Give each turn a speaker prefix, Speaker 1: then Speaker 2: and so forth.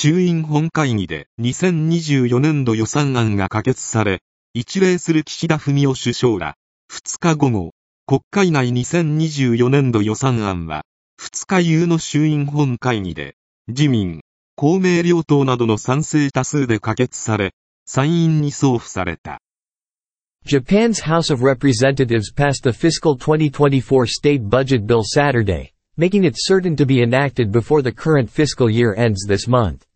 Speaker 1: 衆院本会議で2024年度予算案が可決され、一礼する岸田文雄首相ら、2日午後、国会内2024年度予算案は、2日夕の衆院本会議で、自民、公明両党などの賛成多数で可決され、参院に送付された。
Speaker 2: Japan's House of Representatives passed the fiscal 2024 state budget bill Saturday, making it certain to be enacted before the current fiscal year ends this month.